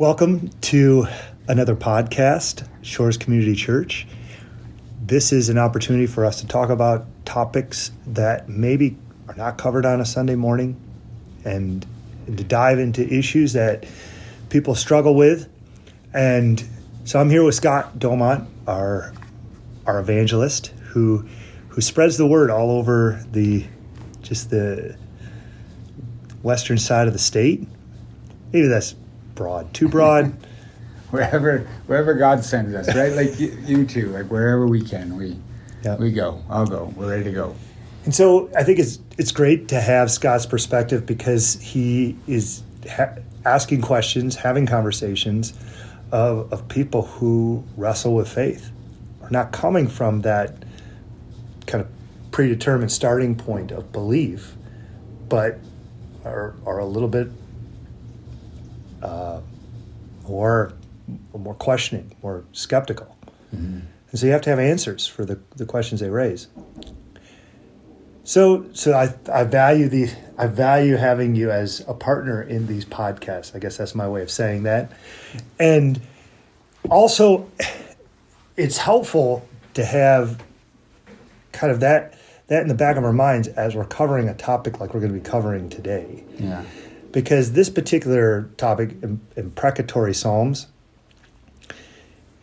Welcome to another podcast, Shores Community Church. This is an opportunity for us to talk about topics that maybe are not covered on a Sunday morning and, and to dive into issues that people struggle with. And so I'm here with Scott Domont, our our evangelist, who who spreads the word all over the just the western side of the state. Maybe that's broad, too broad. wherever wherever God sends us, right? Like you, you too, like wherever we can, we Yep. we go. I'll go. We're ready to go. And so I think it's it's great to have Scott's perspective because he is ha- asking questions, having conversations of, of people who wrestle with faith, are not coming from that kind of predetermined starting point of belief, but are are a little bit uh, more more questioning, more skeptical. And so you have to have answers for the, the questions they raise. So, so I, I value the I value having you as a partner in these podcasts. I guess that's my way of saying that. And also, it's helpful to have kind of that that in the back of our minds as we're covering a topic like we're going to be covering today, Yeah. Because this particular topic, im- imprecatory psalms,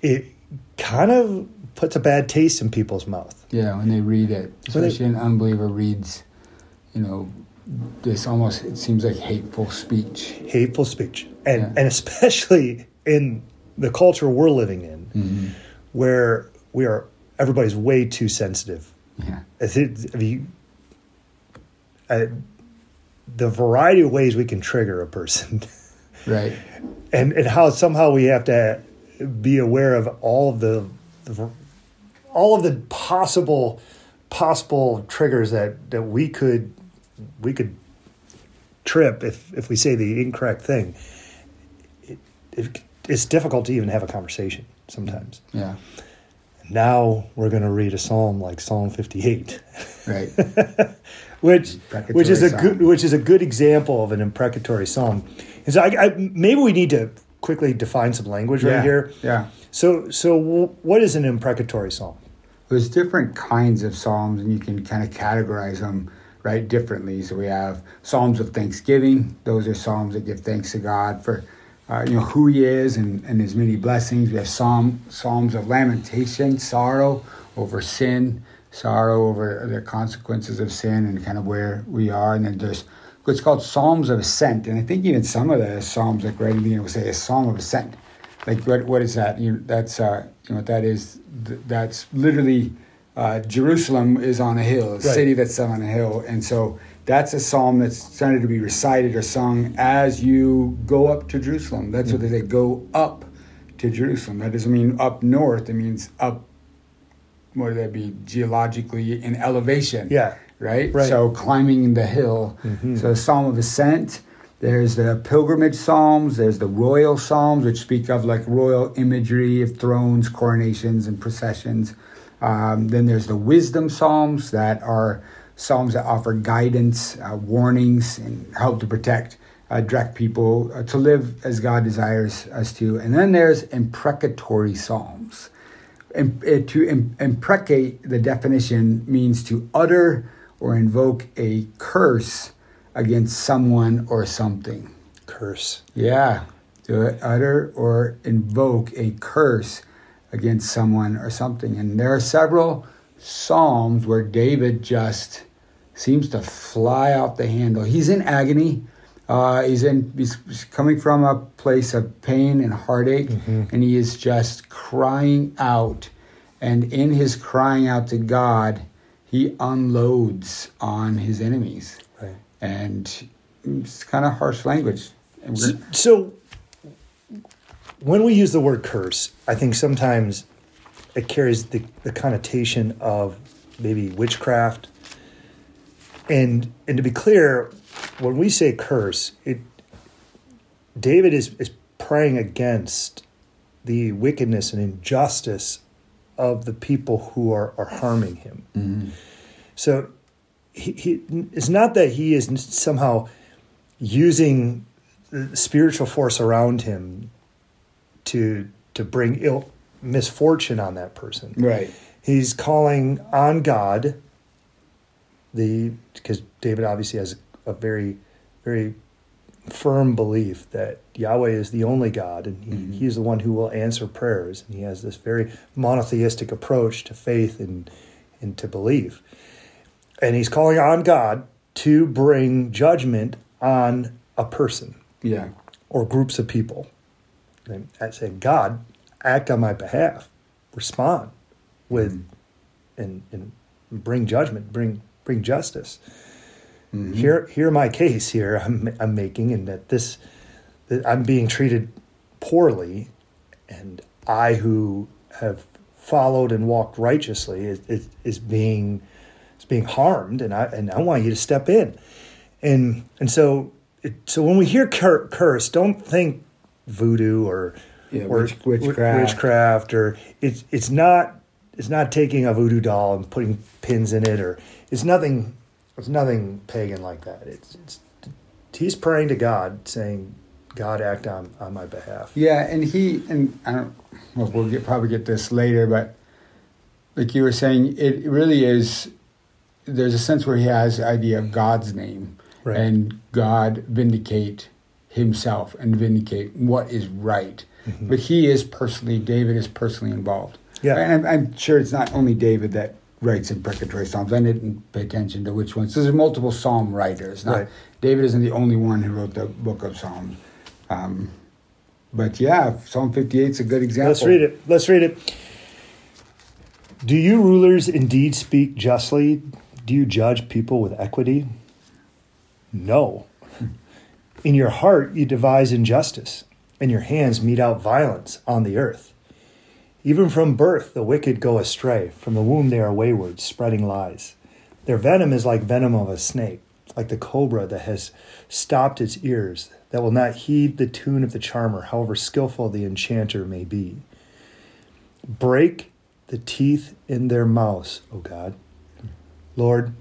it kind of puts a bad taste in people's mouth. Yeah, when they read it, especially an unbeliever reads, you know, this almost it seems like hateful speech. hateful speech and Yeah. and especially in the culture we're living in Mm-hmm. where we are everybody's way too sensitive Yeah. I think- I mean, the variety of ways we can trigger a person Right. and and how somehow we have to be aware of all of the, the all of the possible possible triggers that that we could we could trip if if we say the incorrect thing it, it, it's difficult to even have a conversation sometimes Yeah. now we're going to read a psalm like psalm 58 Right. which which is a psalm. good which is a good example of an imprecatory psalm. And so I, I, maybe we need to quickly define some language yeah. right here. Yeah. So so what is an imprecatory psalm? There's different kinds of psalms, and you can kind of categorize them right differently. So we have psalms of thanksgiving; those are psalms that give thanks to God for uh, you know who He is and, and His many blessings. We have psalm psalms of lamentation, sorrow over sin, sorrow over the consequences of sin, and kind of where we are. And then there's what's called psalms of ascent, and I think even some of the psalms, like right in the beginning, will say a psalm of ascent. Like what what is that? You that's uh you know, that is, that's literally uh jerusalem is on a hill a Right. city that's on a hill. And so that's a psalm that's started to be recited or sung as you go up to jerusalem. That's what they say go up to jerusalem. That doesn't mean up north. It means up what would that be geologically in elevation Yeah. right? Right. So climbing the hill. So Psalm of Ascent. There's the pilgrimage psalms. There's the royal psalms, which speak of like royal imagery of thrones, coronations, and processions. Um, then there's the wisdom psalms that are psalms that offer guidance, uh, warnings, and help to protect, uh, direct people uh, to live as God desires us to. And then there's imprecatory psalms. Eh, to imprecate, the definition means to utter or invoke a curse against someone or something. Curse. Yeah, to utter or invoke a curse against someone or something. And there are several psalms where David just seems to fly off the handle. He's in agony. Uh, he's in. He's he's coming from a place of pain and heartache, and he is just crying out. And in his crying out to God, he unloads on his enemies Right. and it's kind of harsh language. We're- So when we use the word curse, I think sometimes it carries the, the connotation of maybe witchcraft. And and to be clear, when we say curse, it David is, is praying against the wickedness and injustice of the people who are, are harming him. Mm-hmm. So he, he, it's not that he is somehow using the spiritual force around him to to bring ill misfortune on that person. Right. He's calling on God. The because David obviously has a very very firm belief that Yahweh is the only God and he, Mhm. he is the one who will answer prayers. And he has this very monotheistic approach to faith and, and to believe. And he's calling on God to bring judgment on a person Yeah. or groups of people. And I saying, God, act on my behalf, respond with and, and bring judgment, bring bring justice Mhm. here hear my case here I'm, I'm making and that this that i'm being treated poorly and i who have followed and walked righteously is, is, is being is being harmed and i and i want you to step in and and so it, so when we hear cur- curse don't think voodoo or Yeah, or witch- witchcraft. witchcraft or it's it's not it's not taking a voodoo doll and putting pins in it or it's nothing it's nothing pagan like that it's, it's he's praying to god saying god act on on my behalf Yeah, and he and I don't. Well, we'll get, probably get this later, but like you were saying, it really is. There's a sense where he has the idea of God's name Right. and God vindicate himself and vindicate what is right. Mhm. But he is personally, David is personally involved. Yeah. and I'm, I'm sure it's not only David that writes in imprecatory psalms. I didn't pay attention to which ones. So there's multiple psalm writers. Not, Right. David isn't the only one who wrote the book of Psalms. Um, but yeah, Psalm 58 is a good example. let's read it let's read it do you rulers indeed speak justly do you judge people with equity no in your heart you devise injustice and your hands mete out violence on the earth Even from birth, the wicked go astray. From the womb, they are wayward, spreading lies. Their venom is like venom of a snake, like the cobra that has stopped its ears, that will not heed the tune of the charmer, however skillful the enchanter may be. Break the teeth in their mouths, O God. Lord,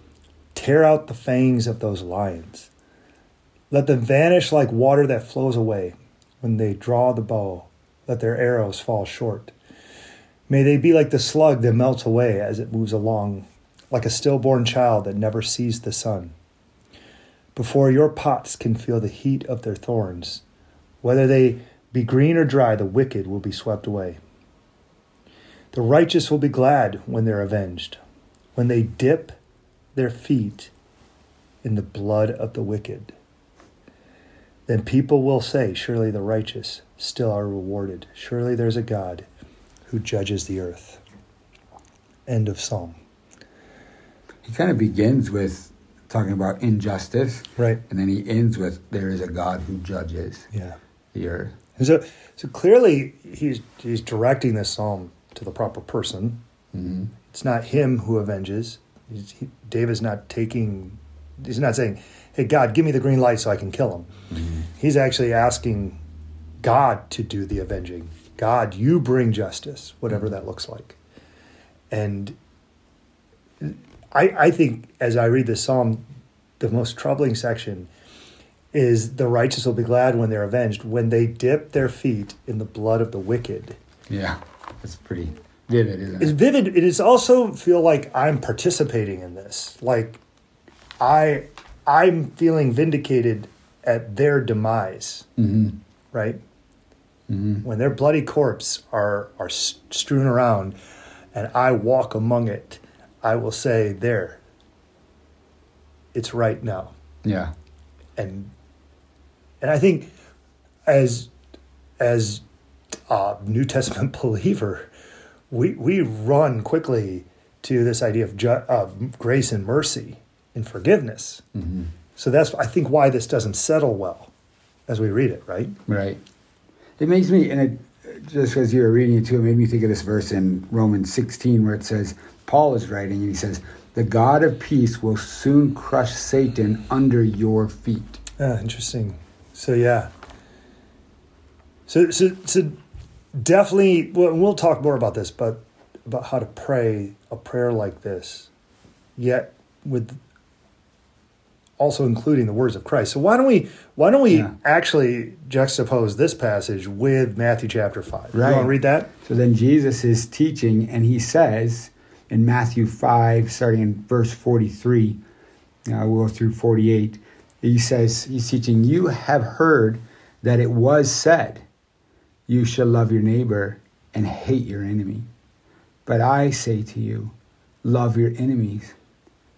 tear out the fangs of those lions. Let them vanish like water that flows away when they draw the bow. Let their arrows fall short. May they be like the slug that melts away as it moves along, like a stillborn child that never sees the sun. Before your pots can feel the heat of their thorns, whether they be green or dry, the wicked will be swept away. The righteous will be glad when they're avenged, when they dip their feet in the blood of the wicked. Then people will say, Surely the righteous still are rewarded. Surely there's a God who judges the earth. End of Psalm. He kind of begins with talking about injustice, Right. and then he ends with there is a God who judges Yeah. the earth. And so, so clearly, he's he's directing this psalm to the proper person. hmm It's not him who avenges. He's, he, David's not taking. He's not saying, "Hey God, give me the green light so I can kill him." He's actually asking God to do the avenging. God, you bring justice, whatever that looks like. And I, I think as I read this psalm, the most troubling section is the righteous will be glad when they're avenged, when they dip their feet in the blood of the wicked. Yeah, it's pretty vivid, isn't it? It's vivid. It is also feel like I'm participating in this. Like I I'm feeling vindicated at their demise, hmm right? Hmm When their bloody corpse are are strewn around and I walk among it, I will say there it's right now. Yeah, and and I think as as a New Testament believer, we we run quickly to this idea of ju- of grace and mercy and forgiveness. hmm So that's I think why this doesn't settle well as we read it, right? right. It makes me, and it, just as you were reading it too, it made me think of this verse in Romans 16 where it says, Paul is writing and he says, The God of peace will soon crush Satan under your feet. Ah, interesting. So yeah. So so so definitely well, we'll talk more about this, but about how to pray a prayer like this, yet with also including the words of Christ. So why don't we why don't we Yeah. actually juxtapose this passage with Matthew chapter five? You Right. want to read that? So then Jesus is teaching, and he says in Matthew 5, starting in verse 43, uh, we'll go through 48, he says, he's teaching, You have heard that it was said, You shall love your neighbor and hate your enemy. But I say to you, Love your enemies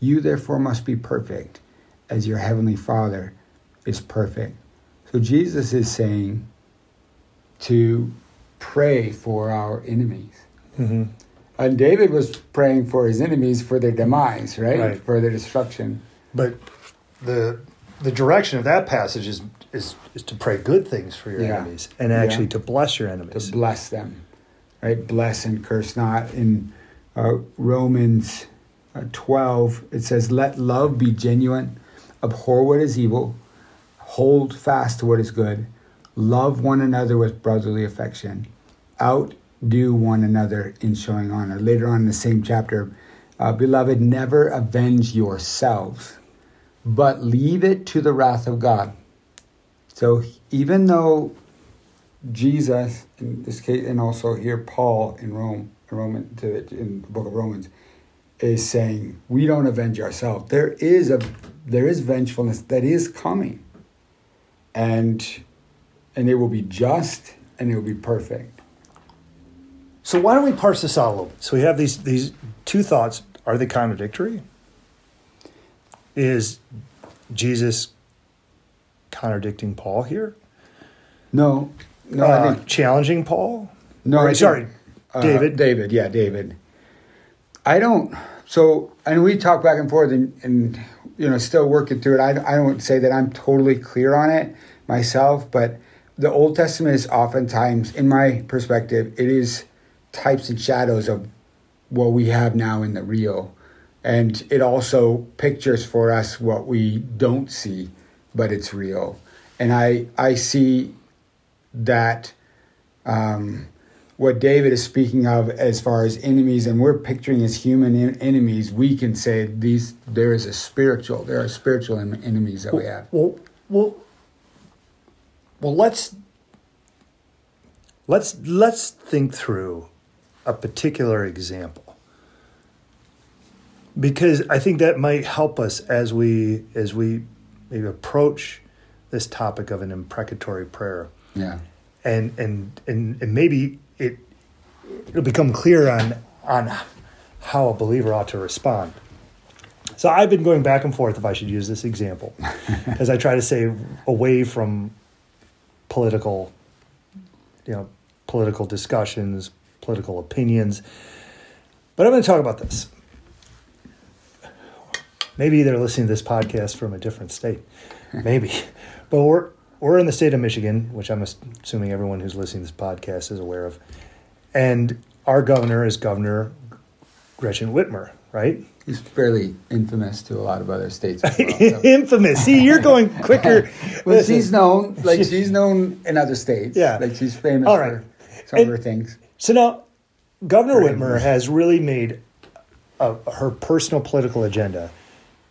You therefore must be perfect, as your heavenly Father is perfect. So Jesus is saying to pray for our enemies. Mm-hmm. And David was praying for his enemies for their demise, right? Right. For their destruction. But the the direction of that passage is is, is to pray good things for your Yeah. enemies and actually Yeah. to bless your enemies. to bless them, right? Bless and curse not. In uh, Romans 12, it says, Let love be genuine, abhor what is evil, hold fast to what is good, love one another with brotherly affection, outdo one another in showing honor. Later on in the same chapter, uh, Beloved, never avenge yourselves, but leave it to the wrath of God. So even though Jesus, in this case, and also here Paul in Rome, in Roman, in the book of Romans, is saying we don't avenge ourselves. There is a there is vengefulness that is coming, and and it will be just and it will be perfect. So why don't we parse this out a little bit? So we have these these two thoughts. Are they contradictory? Is Jesus contradicting Paul here? No, no, Uh, I think challenging Paul? no. Or, I think- sorry, Uh, David. David, yeah, David. I don't. So, and we talk back and forth, and, and you know, still working through it. I, I don't say that I'm totally clear on it myself, but the Old Testament is oftentimes, in my perspective, it is types and shadows of what we have now in the real, and it also pictures for us what we don't see, but it's real. And I I see that um, what David is speaking of as far as enemies, and we're picturing as human en- enemies, we can say these there is a spiritual, there are spiritual en- enemies that we have. Well, well, well. Let's let's let's think through a particular example because I think that might help us as we as we maybe approach this topic of an imprecatory prayer, Yeah, and and and, and maybe it it'll become clear on on how a believer ought to respond. So I've been going back and forth if I should use this example, as I try to stay away from political, you know, political discussions, political opinions. But I'm going to talk about this. Maybe they're listening to this podcast from a different state, maybe, but we're we're in the state of Michigan, which I'm assuming everyone who's listening to this podcast is aware of, and our governor is Governor Gretchen Whitmer, right? he's fairly infamous to a lot of other states. As well, so. Infamous. See, you're going quicker. Well, Listen. she's known like she's known in other states. Yeah. like she's famous All right. for some And- of her things. So now, Governor Very Whitmer has really made uh her personal political agenda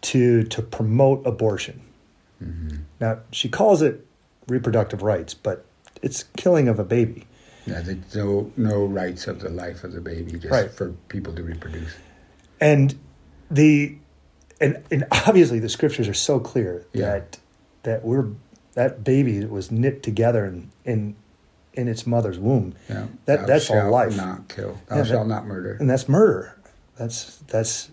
to to promote abortion. Mm-hmm. Now she calls it reproductive rights, but it's killing of a baby. Yeah, there's no no rights of the life of the baby, just Right. for people to reproduce. And the and and obviously the scriptures are so clear Yeah. that that we're that baby was knit together in in, in its mother's womb. Yeah, That Thou that's all life. Not kill. Thou Yeah, that- not murder. and that's murder. That's that's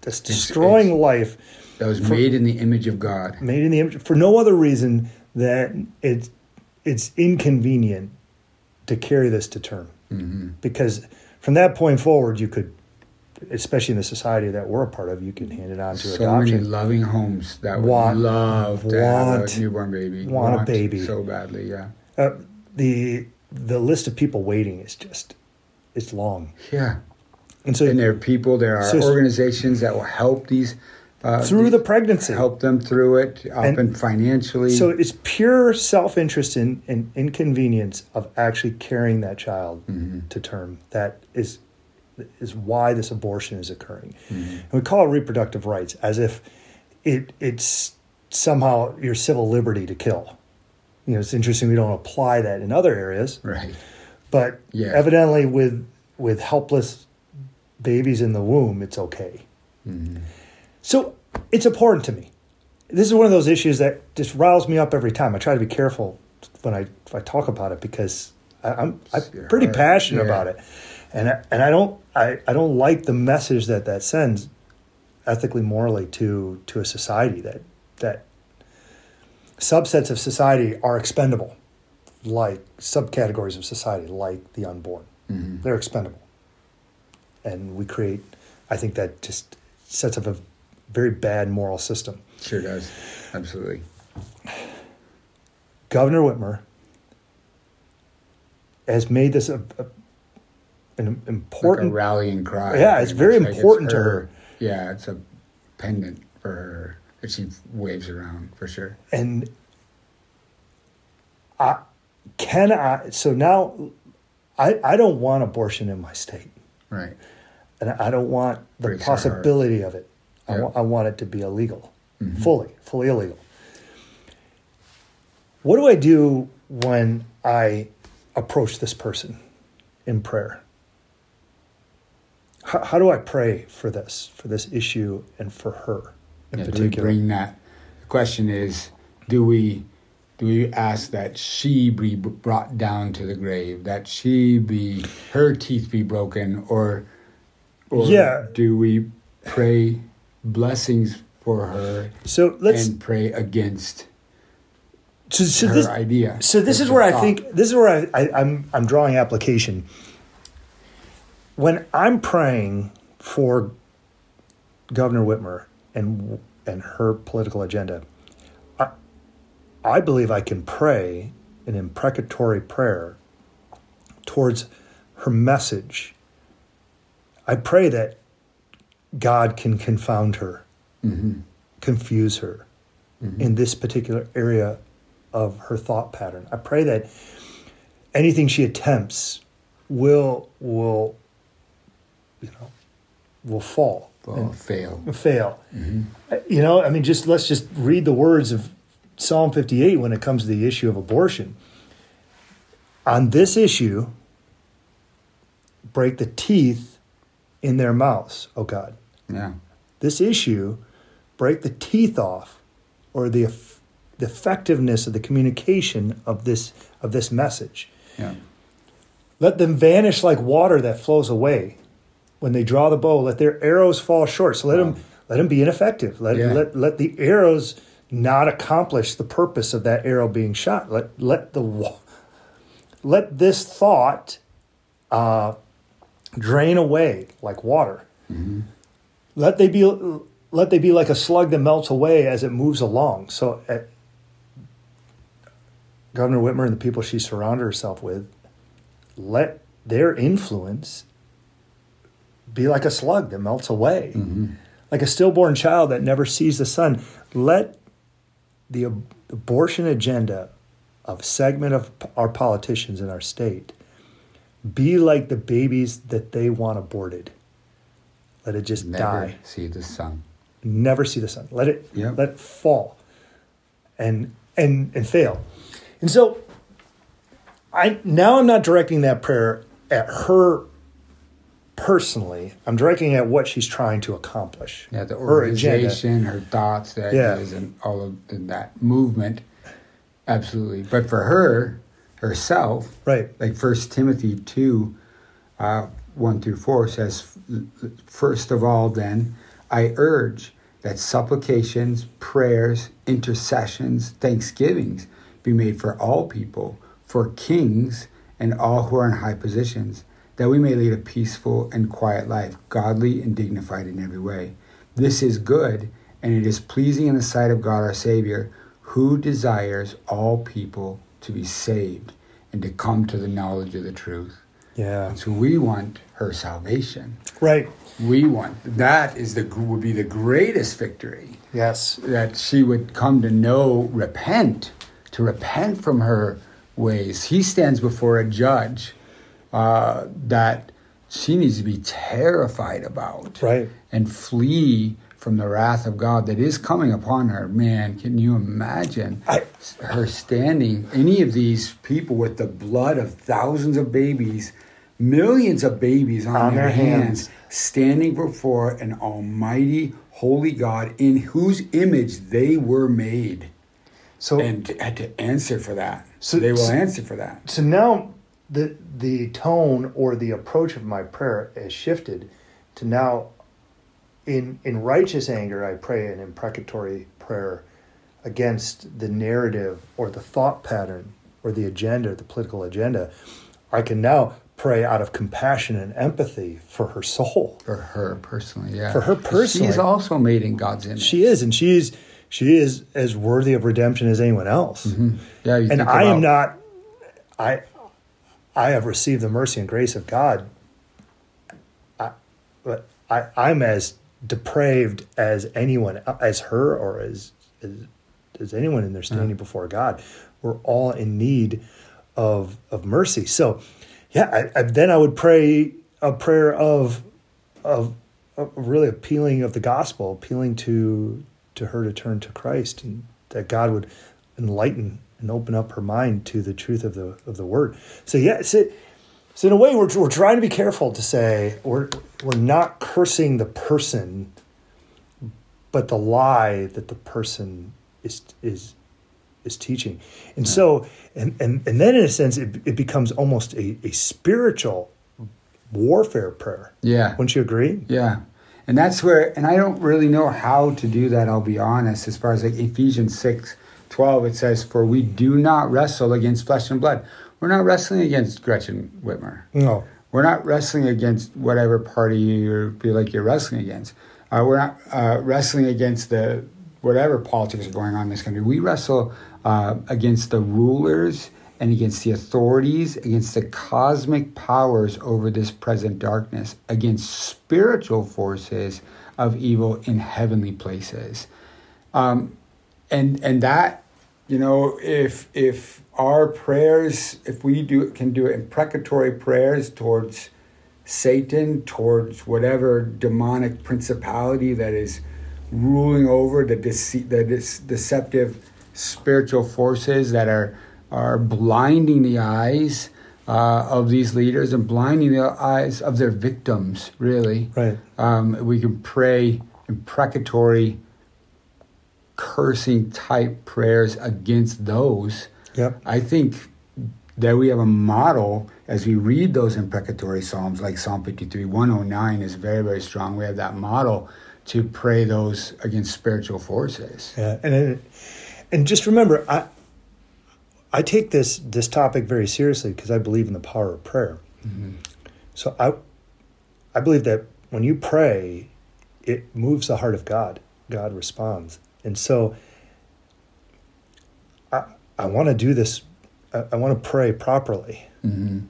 that's destroying it's- life That was for- made in the image of God. made in the image for no other reason than it's it's inconvenient to carry this to term hmm because from that point forward you could especially in the society that we're a part of, you can hand it on to so adoption. many loving homes that would Want- love to want- a newborn baby. want a baby. so badly. Yeah, Uh, the the list of people waiting is just it's long, yeah. and so And there are people, there are So- organizations that will help these uh, through the pregnancy, help them through it, And- financially. So it's pure self interest and in, inconvenience of actually carrying that child Mm-hmm. to term. That is is why this abortion is occurring. Mm-hmm. And we call it reproductive rights as if it it's somehow your civil liberty to kill. You know, it's interesting we don't apply that in other areas, right. but Yeah. evidently with with helpless babies in the womb, it's okay. Mm-hmm. So it's important to me. This is one of those issues that just riles me up every time. I try to be careful when I if I talk about it because I, I'm I'm pretty heart, passionate yeah. about it, and I, and I don't I, I don't like the message that that sends ethically morally to to a society that that subsets of society are expendable, like subcategories of society like the unborn. Mhm. They're expendable, and we create. I think that just sets up a very bad moral system. Sure does. Absolutely. Governor Whitmer has made this a, a- an Like important. rallying cry. Yeah, it's very much. Like important to her. Yeah, it's a pendant for her that she waves around for sure. and I can I. So now, I I don't want abortion in my state, Right. and I don't want the Breaks possibility of it. I, Yeah. wa- I want it to be illegal, Mm-hmm. fully, fully illegal. What do I do when I approach this person in prayer? How, how do I pray for this, for this issue, and for her in Yeah, particular? bring that? The question is, do we do we ask that she be brought down to the grave, that she be her teeth be broken, or or Yeah. do we pray blessings for her so let's. and pray against so, so her this, idea? So this is where I think this is where I, I, I'm I'm drawing application. When I'm praying for Governor Whitmer and and her political agenda, I, I believe I can pray an imprecatory prayer towards her message. I pray that God can confound her, mm-hmm. confuse her mm-hmm. in this particular area of her thought pattern. I pray that anything she attempts will will you know will fall Well, fail. and fail. Mm-hmm. Uh, You know, I mean, just let's just read the words of Psalm 58 when it comes to the issue of abortion. On this issue, break the teeth in their mouths, oh God. Yeah. This issue, break the teeth off, or the the effectiveness of the communication of this of this message. Yeah. Let them vanish like water that flows away. When they draw the bow, let their arrows fall short. So let Wow. them let them be ineffective. Let, Yeah. let let the arrows not accomplish the purpose of that arrow being shot. Let let the let this thought uh, drain away like water. Let they be let they be like a slug that melts away as it moves along. So, uh, Governor Whitmer and the people she surrounded herself with, let their influence be like a slug that melts away, like a stillborn child that never sees the sun. Let the ab- abortion agenda of a segment of p- our politicians in our state be like the babies that they want aborted. Let it just Never die see the sun. never see the sun. Let it Yep. let it fall and and and fail. And so I now I'm not directing that prayer at her personally. I'm directing it at what she's trying to accomplish. Yeah, the her agenda. organization, her thoughts, the Yeah. ideas, and all of and that movement. Absolutely. But for her, herself, Right. like First Timothy 2, uh, 1 through 4 says, First of all, then, I urge that supplications, prayers, intercessions, thanksgivings be made for all people, for kings and all who are in high positions, that we may lead a peaceful and quiet life, godly and dignified in every way. This is good, and it is pleasing in the sight of God our Savior, who desires all people to be saved and to come to the knowledge of the truth. Yeah. And so we want her salvation. Right. We want that is the would be the greatest victory Yes. that she would come to know, repent, to repent from her ways. He stands before a judge uh, that she needs to be terrified about Right. and flee from the wrath of God that is coming upon her. Man, can you imagine I- her standing, any of these people with the blood of thousands of babies, millions of babies on, On their, their hands, hands. standing before an almighty, holy God in whose image they were made. So And had to answer for that. So- they will so- answer for that. so now the the tone or the approach of my prayer has shifted to now in in righteous anger I pray an imprecatory prayer against the narrative or the thought pattern or the agenda, the political agenda. I can now pray out of compassion and empathy for her soul. For her personally, yeah. For her personally. She's also made in God's image. She is, and she's she is as worthy of redemption as anyone else. Mm-hmm. yeah, you and I am not. I I have received the mercy and grace of God. I, but I I'm as depraved as anyone as her or as as, as anyone in their standing uh-huh. before God. We're all in need of of mercy. So, yeah, I, I, then I would pray a prayer of of, really appealing of the gospel, appealing to to her to turn to Christ, and that God would enlighten and open up her mind to the truth of the of the word. So yeah, so, so in a way, we're we're trying to be careful to say we're we're not cursing the person, but the lie that the person is is is teaching, and so and and and then in a sense, it it becomes almost a a spiritual warfare prayer. Yeah. Wouldn't you agree? Yeah. And that's where, and I don't really know how to do that, I'll be honest. As far as like Ephesians 6 12, it says, For we do not wrestle against flesh and blood. We're not wrestling against Gretchen Whitmer. No. We're not wrestling against whatever party you feel like you're wrestling against. Uh, we're not uh, wrestling against the whatever politics are going on in this country. We wrestle uh, against the rulers and against the authorities, against the cosmic powers over this present darkness, against spiritual forces of evil in heavenly places. Um, and and that, you know, if if our prayers, if we do can do imprecatory prayers towards Satan, towards whatever demonic principality that is ruling over the dece- the dece- deceptive spiritual forces that are are blinding the eyes uh, of these leaders and blinding the eyes of their victims. Really, Right. um, we can pray imprecatory, cursing type prayers against those. Yep. I think that we have a model as we read those imprecatory psalms, like Psalm 53, 109 is very, very strong. We have that model to pray those against spiritual forces. Yeah, and it, and just remember, I I take this this topic very seriously because I believe in the power of prayer. Mm-hmm. So I I believe that when you pray, it moves the heart of God. God responds, and so I I want to do this. I, I want to pray properly. Mm-hmm.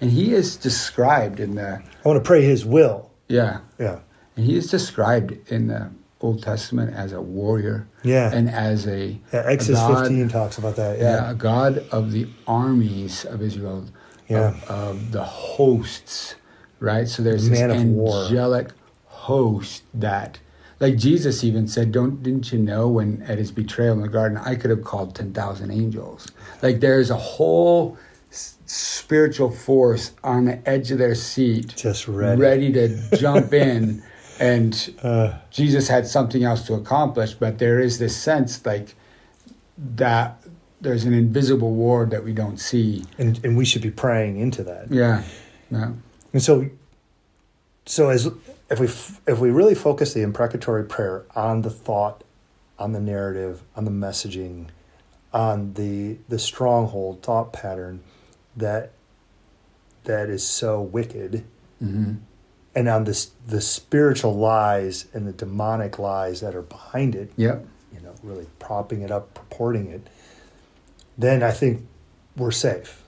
And he is described in the, I want to pray His will. yeah, Yeah, and he is described in the Old Testament as a warrior Yeah. and as a, yeah. a Exodus God- fifteen talks about that. Yeah, Yeah, a God of the armies of Israel, Yeah. of, of the hosts, right? So there's this Man war. angelic host that, like Jesus even said, "Don't didn't you know when at his betrayal in the garden, I could have called ten thousand angels." Like there's a whole spiritual force on the edge of their seat, Just ready. ready to jump in. And Uh, Jesus had something else to accomplish, but there is this sense like that there's an invisible war that we don't see. and and we should be praying into that. Yeah, yeah, And so, so as if we f- if we really focus the imprecatory prayer on the thought, on the narrative, on the messaging, on the the stronghold thought pattern that that is so wicked, hmm and on this the spiritual lies and the demonic lies that are behind it, Yep. you know, really propping it up, purporting it, then I think we're safe.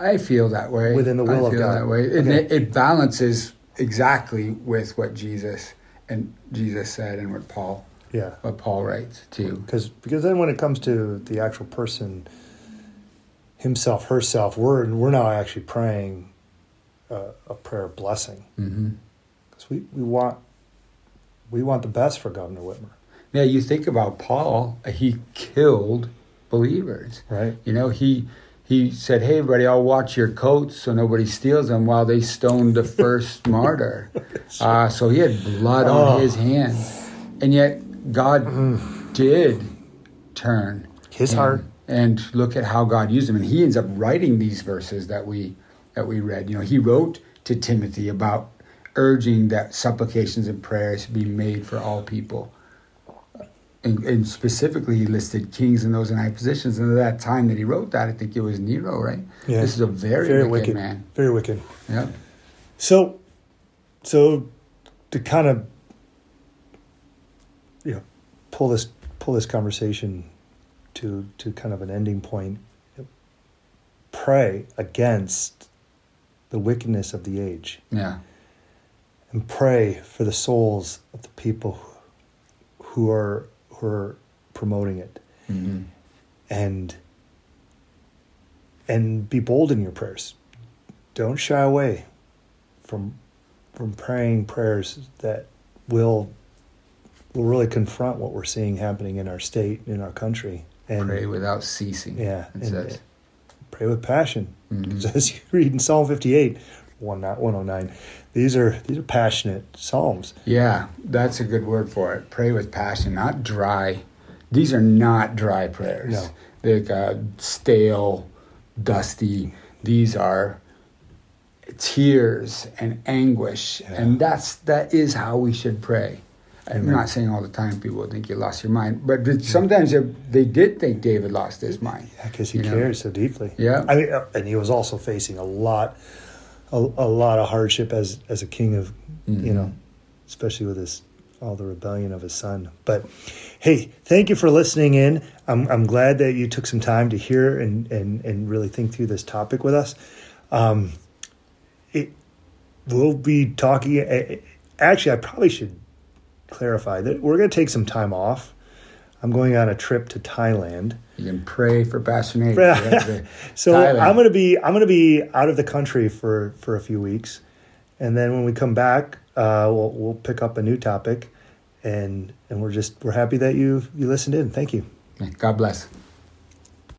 I feel that way. Within the will I of God. that way. And it, it balances exactly with what Jesus and Jesus said and what Paul Yeah. what Paul writes too. because because then when it comes to the actual person himself herself we're we're now actually praying uh, a prayer blessing because we, we want we want the best for governor whitmer Yeah, you think about Paul. He killed believers. right You know, he he said, "Hey, everybody, I'll watch your coats so nobody steals them." While they stoned the first martyr, uh, so he had blood Oh. on his hands, and yet God did turn His and- heart. And look at how God used him, and he ends up writing these verses that we that we read. You know, he wrote to Timothy about urging that supplications and prayers be made for all people. And, and specifically, he listed kings and those in high positions. And at that time that he wrote that, I think it was Nero, right? Yeah. This is a very, very wicked, wicked man. very wicked Yeah. so so to kind of you know pull this pull this conversation to to kind of an ending point pray against the wickedness of the age Yeah. and pray for the souls of the people who are who are promoting it hmm and and be bold in your prayers don't shy away from from praying prayers that will will really confront what we're seeing happening in our state in our country and Pray without ceasing. Yeah, and-. Pray with passion Mhm. as you read in psalm 58 one not 109 these are these are passionate psalms Yeah, that's a good word for it. Pray with passion, not dry. These are not dry prayers. No. They're uh, stale, dusty. These are tears and anguish, Yeah. and that's that is how we should pray. I'm not saying all the time people think you lost your mind, but sometimes they- they did think David lost his mind. because he You know? cared so deeply Yeah. i mean and he was also facing a lot a, a lot of hardship as as a king of you Mhm. know especially with his all the rebellion of his son but hey thank you for listening in i'm, I'm glad that you took some time to hear and and and really think through this topic with us um it we'll be talking actually i probably should clarify that we're going to take some time off i'm going on a trip to thailand You can pray for Pastor Nate. Yeah. You have to- so Thailand. I'm gonna be I'm gonna be out of the country for for a few weeks, and then when we come back, uh, we'll we'll pick up a new topic, and and we're just we're happy that you you listened in. Thank you. God bless.